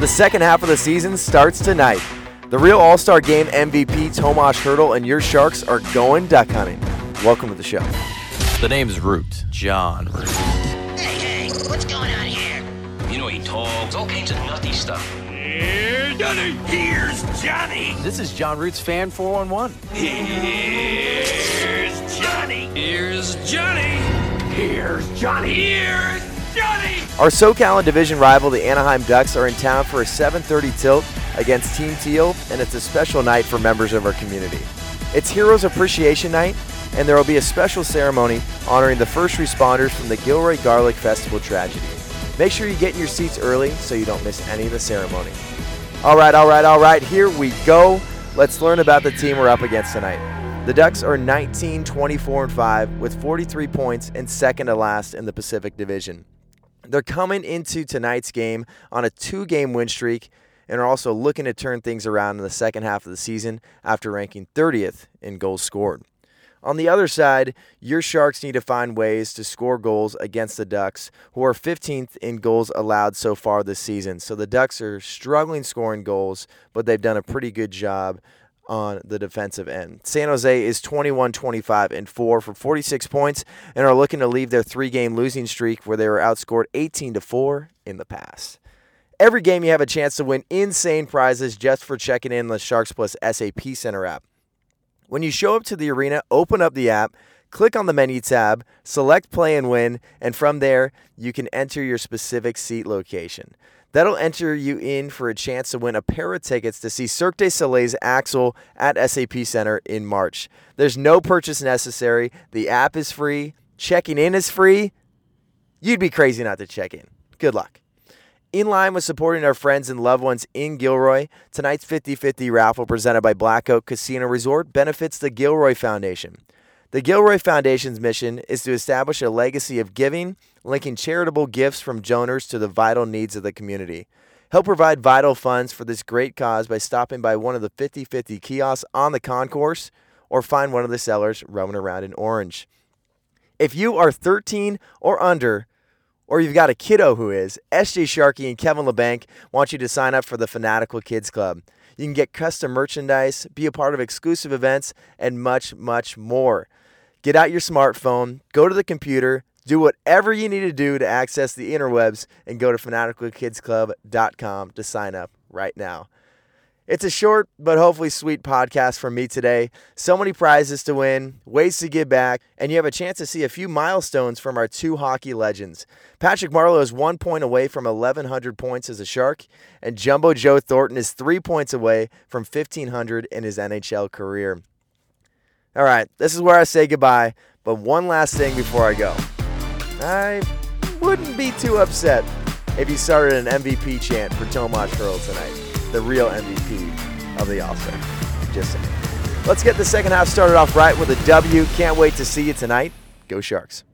The second half of the season starts tonight. The real All Star Game MVP Tomas Hertl and your Sharks are going duck hunting. Welcome to the show. The name's Root. Jon Root. Hey, hey, what's going on here? You know he talks all kinds of nutty stuff. Here's Johnny. Here's Johnny. This is Jon Root's Fan 411. Here's Johnny. Here's Johnny. Here's Johnny. Here's Johnny. Our SoCal and division rival, the Anaheim Ducks, are in town for a 7:30 tilt against Team Teal, and it's a special night for members of our community. It's Heroes Appreciation Night, and there will be a special ceremony honoring the first responders from the Gilroy Garlic Festival tragedy. Make sure you get in your seats early so you don't miss any of the ceremony. All right, all right, all right, here we go. Let's learn about the team we're up against tonight. The Ducks are 19, 24, and 5 with 43 points and second to last in the Pacific Division. They're coming into tonight's game on a two game win streak and are also looking to turn things around in the second half of the season after ranking 30th in goals scored. On the other side, your Sharks need to find ways to score goals against the Ducks, who are 15th in goals allowed so far this season. So the Ducks are struggling scoring goals, but they've done a pretty good job on the defensive end. San Jose is 21 25 and 4 for 46 points and are looking to leave their three game losing streak where they were outscored 18 to 4 in the past. Every game you have a chance to win insane prizes just for checking in the Sharks Plus SAP Center app. When you show up to the arena, open up the app, click on the menu tab, select play and win, and from there, you can enter your specific seat location. That'll enter you in for a chance to win a pair of tickets to see Cirque du Soleil's Axel at SAP Center in March. There's no purchase necessary. The app is free. Checking in is free. You'd be crazy not to check in. Good luck. In line with supporting our friends and loved ones in Gilroy, tonight's 50 50 raffle presented by Black Oak Casino Resort benefits the Gilroy Foundation. The Gilroy Foundation's mission is to establish a legacy of giving, linking charitable gifts from donors to the vital needs of the community. Help provide vital funds for this great cause by stopping by one of the 50 50 kiosks on the concourse or find one of the sellers roaming around in Orange. If you are 13 or under, or you've got a kiddo who is, SJ Sharkey and Kevin Labanc want you to sign up for the Fanatical Kids Club. You can get custom merchandise, be a part of exclusive events, and much, much more. Get out your smartphone, go to the computer, do whatever you need to do to access the interwebs, and go to fanaticalkidsclub.com to sign up right now. It's a short but hopefully sweet podcast from me today. So many prizes to win, ways to give back, and you have a chance to see a few milestones from our two hockey legends. Patrick Marleau is one point away from 1,100 points as a Shark, and Jumbo Joe Thornton is three points away from 1,500 in his NHL career. All right, this is where I say goodbye, but one last thing before I go. I wouldn't be too upset if you started an MVP chant for Tomas Hertl tonight, the real MVP of the All Star. Just saying. Let's get the second half started off right with a W. Can't wait to see you tonight. Go Sharks.